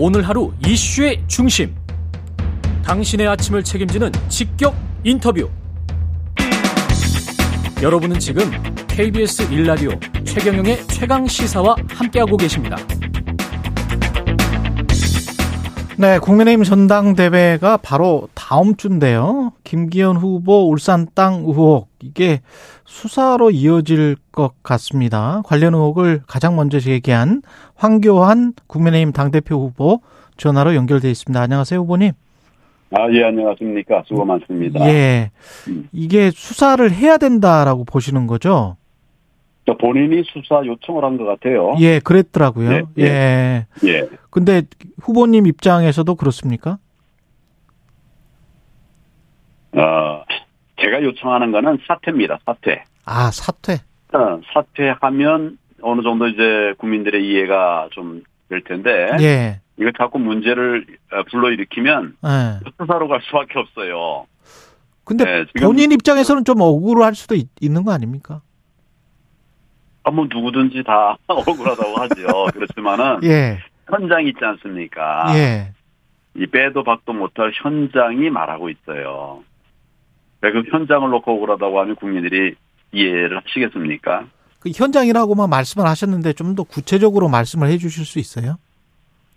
오늘 하루 이슈의 중심. 당신의 아침을 책임지는 직격 인터뷰. 여러분은 지금 KBS 1라디오 최경영의 최강 시사와 함께하고 계십니다. 네, 국민의힘 전당대회가 바로 다음 주인데요. 김기현 후보 울산 땅 의혹 이게 수사로 이어질 것 같습니다. 관련 의혹을 가장 먼저 제기한 황교안 국민의힘 당대표 후보 전화로 연결돼 있습니다. 안녕하세요, 후보님. 아, 예, 안녕하십니까. 수고 많습니다. 예. 이게 수사를 해야 된다라고 보시는 거죠? 본인이 수사 요청을 한 것 같아요. 예, 그랬더라고요. 예. 예, 예. 예. 근데 후보님 입장에서도 그렇습니까? 어, 제가 요청하는 거는 사퇴입니다. 사퇴. 아, 사퇴. 어, 사퇴하면 어느 정도 이제 국민들의 이해가 좀 될 텐데. 예. 이거 자꾸 문제를 어, 불러일으키면 예. 수사로 갈 수밖에 없어요. 근데 네, 본인 입장에서는 좀 억울할 수도 있, 는 거 아닙니까? 아, 뭐 누구든지 다 억울하다고 하죠. 그렇지만은 예. 현장 있지 않습니까? 예. 이 빼도 박도 못할 현장이 말하고 있어요. 왜그 현장을 놓고 억울하다고 하면 국민들이 이해를 하시겠습니까? 그 현장이라고만 말씀을 하셨는데 좀 더 구체적으로 말씀을 해 주실 수 있어요?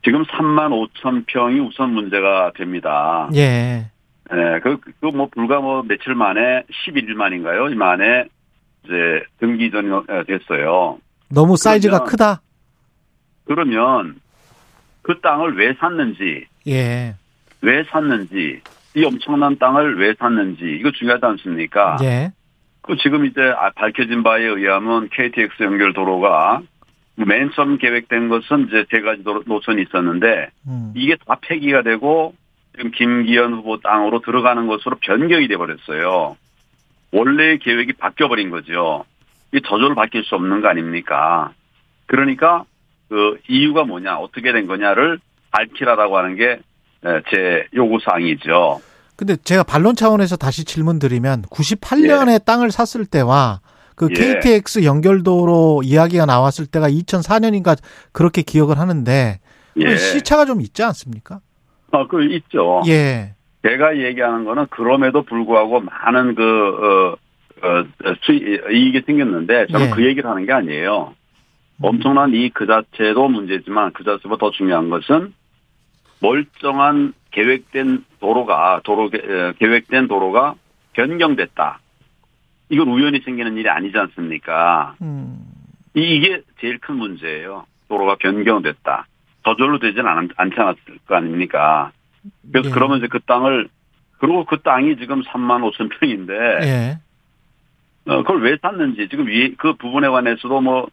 지금 3만 5천 평이 우선 문제가 됩니다. 예. 예, 그, 그, 뭐, 불과 뭐, 며칠 만에, 11일 만인가요? 이 만에, 이제, 등기 전이 어, 됐어요. 너무 사이즈가 그러면- 크다? 그러면, 그 땅을 왜 샀는지, 예. 왜 샀는지, 이 엄청난 땅을 왜 샀는지, 이거 중요하지 않습니까? 예. 그 지금 이제 아, 밝혀진 바에 의하면 KTX 연결 도로가 맨 처음 계획된 것은 이제 세 가지 노선이 있었는데 음. 이게 다 폐기가 되고 지금 김기현 후보 땅으로 들어가는 것으로 변경이 돼 버렸어요. 원래의 계획이 바뀌어 버린 거죠. 이 저절로 바뀔 수 없는 거 아닙니까? 그러니까 그 이유가 뭐냐, 어떻게 된 거냐를 밝히라라고 하는 게 제 요구 사항이죠. 근데 제가 반론 차원에서 다시 질문 드리면 98년에 땅을 샀을 때와 그 예. KTX 연결도로 이야기가 나왔을 때가 2004년인가 그렇게 기억을 하는데 예, 시차가 좀 있지 않습니까? 아, 그 있죠. 예. 제가 얘기하는 거는 그럼에도 불구하고 많은 그, 어, 어, 수익, 이익이 생겼는데 저는 예. 그 얘기를 하는 게 아니에요. 엄청난 이익 그 자체도 문제지만 그 자체보다 더 중요한 것은 멀쩡한 계획된 도로가, 도로, 계- 계획된 도로가 변경됐다. 이건 우연히 생기는 일이 아니지 않습니까? 음. 이- 이게 제일 큰 문제예요. 도로가 변경됐다. 저절로 않, 않지 않았을 거 아닙니까? 그래서 예. 그러면 이제 그 땅을 그리고 그 땅이 지금 3만 5천 평인데 예. 어, 그걸 왜 샀는지 지금 이, 그 부분에 관해서도 뭐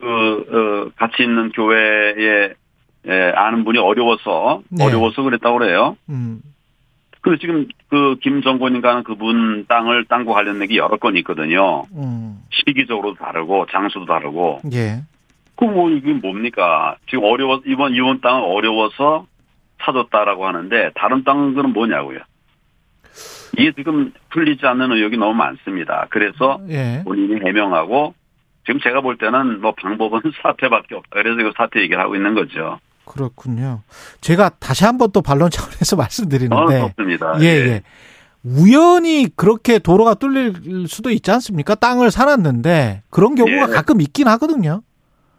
그, 어, 같이 있는 교회에 예, 아는 분이 어려워서 네. 어려워서 그랬다고 그래요. 음. 근데 지금 그 김정곤인가 하는 그분 땅을 땅과 관련된 게 여러 건 있거든요. 음. 시기적으로도 다르고 장소도 다르고 예. 그뭐 이게 뭡니까? 지금 어려워 이번 이번 땅은 어려워서 찾았다라고 하는데 다른 땅들은 뭐냐고요? 이게 지금 풀리지 않는 의혹이 너무 많습니다. 그래서 예. 본인이 해명하고 지금 제가 볼 때는 뭐 방법은 사퇴밖에 없다. 그래서 이거 사퇴 얘기를 하고 있는 거죠. 그렇군요. 제가 다시 한번 또 반론 차원에서 어, 말씀드리는데 좋습니다. 예, 예. 우연히 그렇게 도로가 뚫릴 수도 있지 않습니까? 땅을 살았는데 그런 경우가 예. 가끔 있긴 하거든요.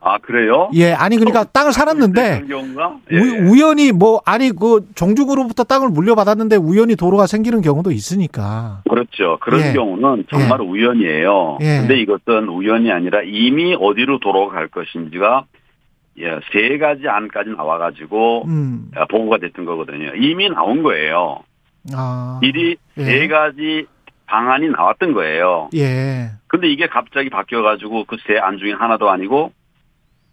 아 그래요? 예, 아니 그러니까 땅을 살았는데 경우가 예. 우, 우연히 뭐 아니 그 정중으로부터 땅을 물려받았는데 우연히 도로가 생기는 경우도 있으니까. 그렇죠. 그런 예. 경우는 정말 우연이에요. 예. 근데 이것은 우연이 아니라 이미 어디로 도로가 갈 것인지가 예, 세 가지 안까지 나와가지고 음. 아, 보고가 됐던 거거든요. 이미 나온 거예요. 아. 미리 예. 세 가지 방안이 나왔던 거예요. 예. 근데 이게 갑자기 바뀌어가지고 그 세 안 중에 하나도 아니고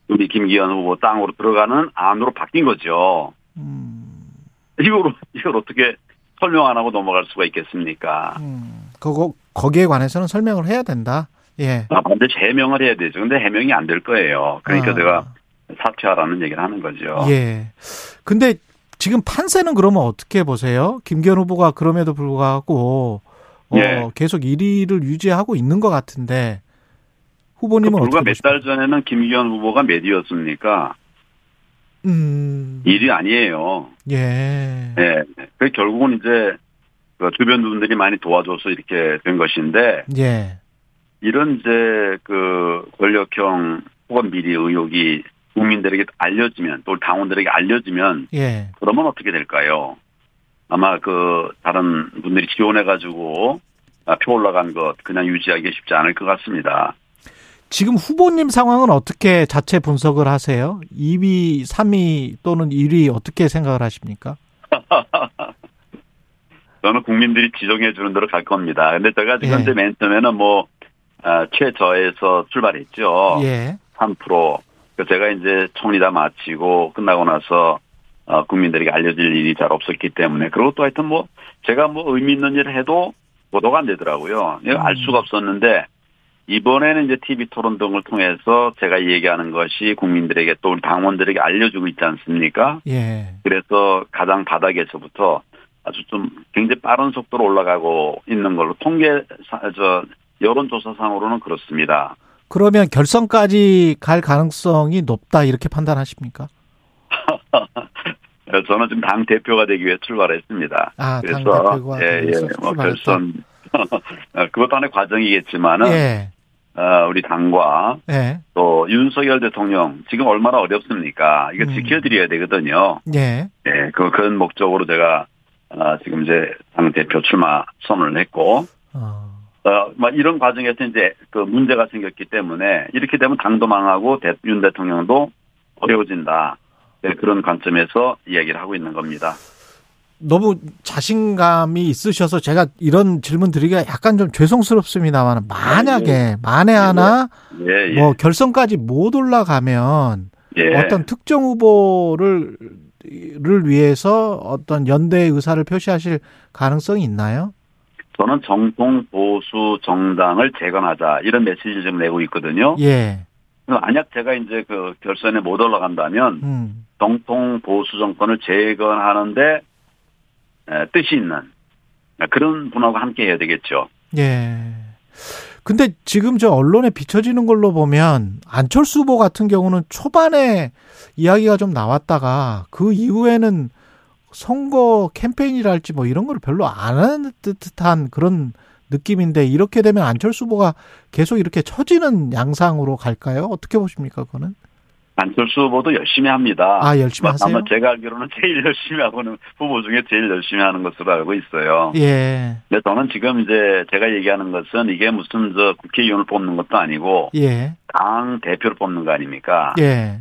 우리 김기현 후보 땅으로 들어가는 안으로 바뀐 거죠. 음. 이걸, 이걸 어떻게 설명 안 하고 넘어갈 수가 있겠습니까? 음. 그거 거기에 관해서는 설명을 해야 된다. 예. 아, 반드시 해명을 해야 되죠. 근데 해명이 안 될 거예요. 그러니까 아. 제가 사퇴하라는 얘기를 하는 거죠. 예. 근데 지금 판세는 그러면 어떻게 보세요? 김기현 후보가 그럼에도 불구하고 어, 예. 계속 1위를 유지하고 있는 것 같은데 후보님은 그 불과 어떻게 몇달 전에는 김기현 후보가 몇 위였습니까? 음. 일이 아니에요. 예. 예. 그 결국은 이제 그 주변 분들이 많이 도와줘서 이렇게 된 것인데 예. 이런 이제 그 권력형 혹은 비리 의혹이 국민들에게 알려지면 또 당원들에게 알려지면 예. 그러면 어떻게 될까요? 아마 그 다른 분들이 지원해 가지고 아, 표 올라간 것 그냥 유지하기 쉽지 않을 것 같습니다. 지금 후보님 상황은 어떻게 자체 분석을 하세요? 2위, 3위 또는 1위 어떻게 생각을 하십니까? 저는 국민들이 지정해 주는 대로 갈 겁니다. 근데 제가 지금 예. 맨 처음에는 뭐 아, 최저에서 출발했죠. 예. 3%. 그 제가 이제 총리 다 마치고 끝나고 나서 어, 국민들에게 알려질 일이 잘 없었기 때문에 그리고 또 하여튼 뭐 제가 뭐 의미 있는 일을 해도 보도가 안 되더라고요. 알 음. 수가 없었는데 이번에는 이제 TV 토론 등을 통해서 제가 얘기하는 것이 국민들에게 또 우리 당원들에게 알려주고 있지 않습니까? 예. 그래서 가장 바닥에서부터 아주 좀 굉장히 빠른 속도로 올라가고 있는 걸로 통계 사- 저 여론조사상으로는 그렇습니다. 그러면 결선까지 갈 가능성이 높다 이렇게 판단하십니까? 저는 지금 당 대표가 되기 위해 출발했습니다. 아, 당 그래서 예, 예, 뭐. 결선 어, 그것도 하나의 과정이겠지만은 예. 어, 우리 당과 예. 또 윤석열 대통령 지금 얼마나 어렵습니까? 이거 음. 지켜드려야 되거든요. 예. 예, 그 그런 목적으로 제가 어, 지금 이제 당 대표 출마 선언을 했고 어. 어, 막 이런 과정에서 이제 그 문제가 생겼기 때문에 이렇게 되면 당도 망하고 대, 윤 대통령도 어려워진다. 네, 그런 관점에서 이야기를 하고 있는 겁니다. 너무 자신감이 있으셔서 제가 이런 질문 드리기가 약간 좀 죄송스럽습니다만 만약에 만에 하나 예, 예. 뭐 결선까지 못 올라가면 예. 어떤 특정 후보를 를 위해서 어떤 연대 의사를 표시하실 가능성이 있나요? 저는 정통 보수 정당을 재건하자 이런 메시지를 지금 내고 있거든요. 예. 만약 제가 이제 그 결선에 못 올라간다면 음. 정통 보수 정권을 재건하는데 에, 뜻이 있는 그런 분하고 함께 해야 되겠죠. 예. 근데 지금 저 언론에 비춰지는 걸로 보면 안철수 후보 같은 경우는 초반에 이야기가 좀 나왔다가 그 이후에는 선거 캠페인이랄지 뭐 이런 걸 별로 안 하는 듯한 그런 느낌인데 이렇게 되면 안철수 후보가 계속 이렇게 처지는 양상으로 갈까요? 어떻게 보십니까, 그거는? 안철수 후보도 열심히 합니다. 아, 열심히 하세요? 아마 제가 알기로는 제일 열심히 하고는 후보 중에 제일 열심히 하는 것으로 알고 있어요. 예. 근데 저는 지금 이제 제가 얘기하는 것은 이게 무슨 저 국회의원을 뽑는 것도 아니고 예. 당 대표를 뽑는 거 아닙니까? 예.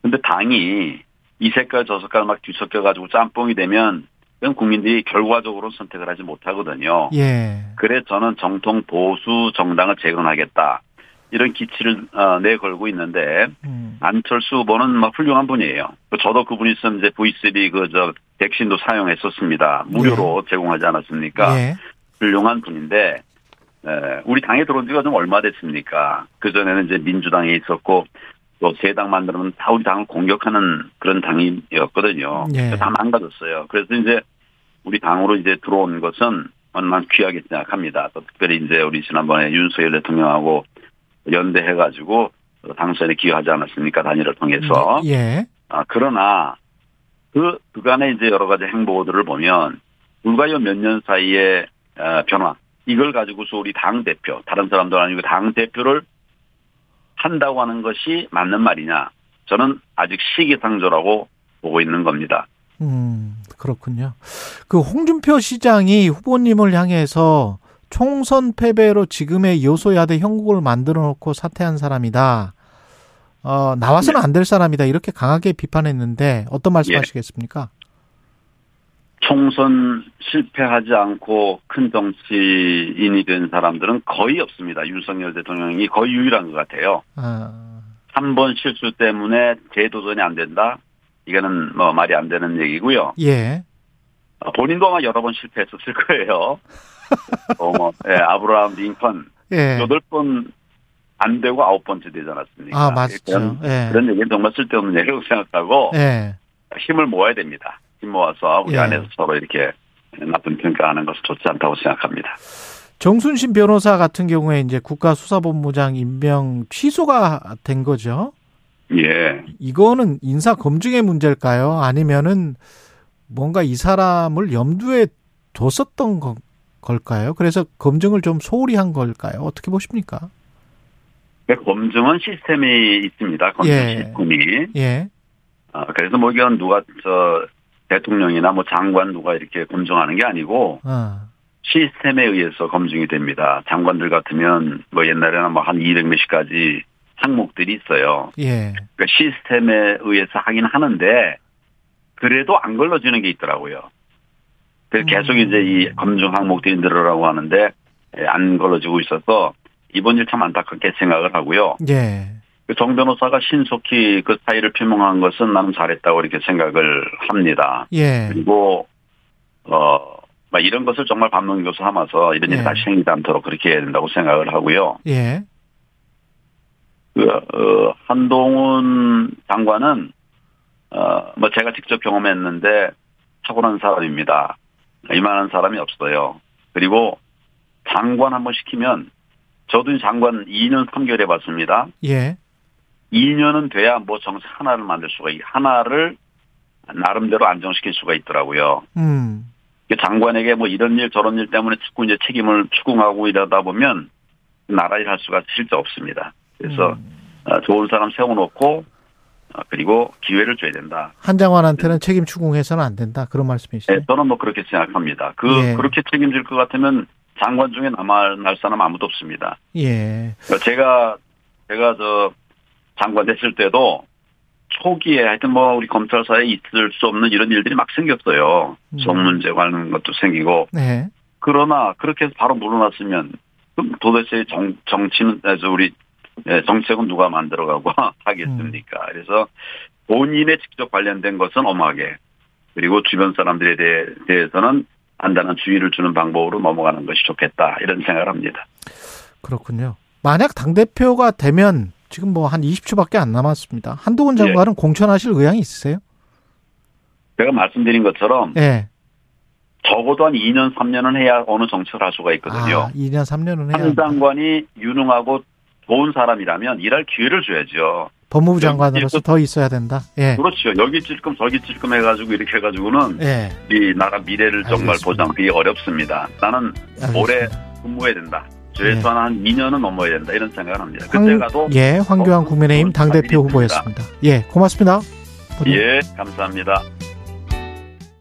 근데 당이 이 색깔 저 색깔 막 뒤섞여 가지고 짬뽕이 되면 그건 국민들이 결과적으로 선택을 하지 못하거든요. 예. 그래 저는 정통 보수 정당을 재건하겠다. 이런 기치를 어, 내걸고 있는데 음. 안철수 후보는 막 훌륭한 분이에요. 그 저도 그분이 있으면 이제 V3 그저 백신도 사용했었습니다. 무료로 제공하지 않았습니까? 예. 훌륭한 분인데 에, 우리 당에 들어온 지가 좀 얼마 됐습니까? 그 전에는 이제 민주당에 있었고 또 세당 만들면 다 우리 당을 공격하는 그런 당이었거든요. 예. 다 망가졌어요. 그래서 이제 우리 당으로 이제 들어온 것은 얼마나 귀하게 생각합니다. 또 특별히 이제 우리 지난번에 윤석열 대통령하고 연대해가지고 당선에 기여하지 않았습니까? 단일을 통해서. 예. 아, 그러나 그 그간의 이제 여러 가지 행보들을 보면 불과요 몇 년 사이에 어, 변화 이걸 가지고서 우리 당 대표 다른 사람도 아니고 당 대표를 한다고 하는 것이 맞는 말이냐? 저는 아직 시기상조라고 보고 있는 겁니다. 음, 그렇군요. 그 홍준표 시장이 후보님을 향해서 총선 패배로 지금의 여소야대 형국을 만들어 놓고 사퇴한 사람이다. 어, 나와서는 안될 사람이다. 이렇게 강하게 비판했는데 어떤 말씀하시겠습니까? 총선 실패하지 않고 큰 정치인이 된 사람들은 거의 없습니다. 윤석열 대통령이 거의 유일한 것 같아요. 아, 한번 실수 때문에 재도전이 안 된다? 이거는 뭐 말이 안 되는 얘기고요. 예. 어, 본인도 아마 여러 번 실패했었을 거예요. 어, 뭐, 예, 아브라함 링컨 예. 여덟 번 안 되고 아홉 번째 되지 않았습니까? 아, 맞죠. 그런, 예. 그런 얘기는 정말 쓸데없는 얘기라고 생각하고 예. 힘을 모아야 됩니다. 힘 모아서 우리 예. 안에서 서로 이렇게 나쁜 평가하는 것은 좋지 않다고 생각합니다. 정순신 변호사 같은 경우에 이제 국가수사본부장 임명 취소가 된 거죠. 예. 이거는 인사 검증의 문제일까요? 아니면은 뭔가 이 사람을 염두에 뒀었던 거, 걸까요? 그래서 검증을 좀 소홀히 한 걸까요? 어떻게 보십니까? 그 검증은 시스템이 있습니다. 검증 예. 시스템이. 예. 아, 그래서 뭐 이건 누가 저 대통령이나 뭐 장관 누가 이렇게 검증하는 게 아니고 어. 시스템에 의해서 검증이 됩니다. 장관들 같으면 뭐 옛날에는 뭐 한 200 몇십 가지 항목들이 있어요. 예. 그러니까 시스템에 의해서 하긴 하는데 그래도 안 걸러지는 게 있더라고요. 그래서 계속 음. 이제 이 검증 항목들이 늘어나고 하는데 예, 안 걸러지고 있어서 이번 일 참 안타깝게 생각을 하고요. 예. 그정 변호사가 신속히 그 사의를 표명한 것은 나는 잘했다고 이렇게 생각을 합니다. 예. 그리고 어, 막 이런 것을 정말 반면교사 삼아서 이런 일이 예. 다시 생기지 않도록 그렇게 해야 된다고 생각을 하고요. 예. 그, 어, 한동훈 장관은, 어, 뭐 제가 직접 경험했는데 탁월한 사람입니다. 이만한 사람이 없어요. 그리고 장관 한번 시키면 저도 장관 2년 3개월 해봤습니다. 예. 2년은 돼야 뭐 정책 하나를 만들 수가, 있- 하나를 나름대로 안정시킬 수가 있더라고요. 음. 그 장관에게 뭐 이런 일 저런 일 때문에 자꾸 이제 책임을 추궁하고 이러다 보면 나라 일 할 수가 실제 없습니다. 그래서 음. 어, 좋은 사람 세워놓고 어, 그리고 기회를 줘야 된다. 한 장관한테는 책임 추궁해서는 안 된다. 그런 말씀이시죠? 네, 저는 뭐 그렇게 생각합니다. 그 예. 그렇게 책임질 것 같으면 장관 중에 남아 날 사람 아무도 없습니다. 예. 그러니까 제가 제가 저 장관 됐을 때도 초기에 하여튼 뭐 우리 검찰사에 있을 수 없는 이런 일들이 막 생겼어요. 음. 성 문제 관련 것도 생기고 네. 그러나 그렇게 해서 바로 물러났으면 그럼 도대체 정, 정치는 그래서 우리 예, 정책은 누가 만들어가고 하겠습니까? 그래서 본인에 직접 관련된 것은 엄하게 그리고 주변 사람들에 대해, 대해서는 안다는 주의를 주는 방법으로 넘어가는 것이 좋겠다 이런 생각을 합니다. 그렇군요. 만약 당 대표가 되면 지금 뭐 한 20초밖에 안 남았습니다. 한동훈 예. 장관은 공천하실 의향이 있으세요? 제가 말씀드린 것처럼 예. 적어도 한 2년 3년은 해야 어느 정책을 할 수가 있거든요. 아, 2년 3년은 해야 한 장관이 유능하고 좋은 사람이라면 일할 기회를 줘야죠. 법무부 장관으로서 더 있어야 된다. 예. 그렇죠. 여기 찔끔 저기 찔끔 해가지고 이렇게 해가지고는 예. 이 나라 미래를 정말 알겠습니다. 보장하기 어렵습니다. 나는 알겠습니다. 올해 근무해야 된다. 최소한 한 2년은 넘어야 된다. 이런 생각을 합니다. 황, 그때 가도 예, 황교안 어, 국민의힘 좋은 당대표 사람이 후보였습니다. 예, 고맙습니다. 예, 감사합니다.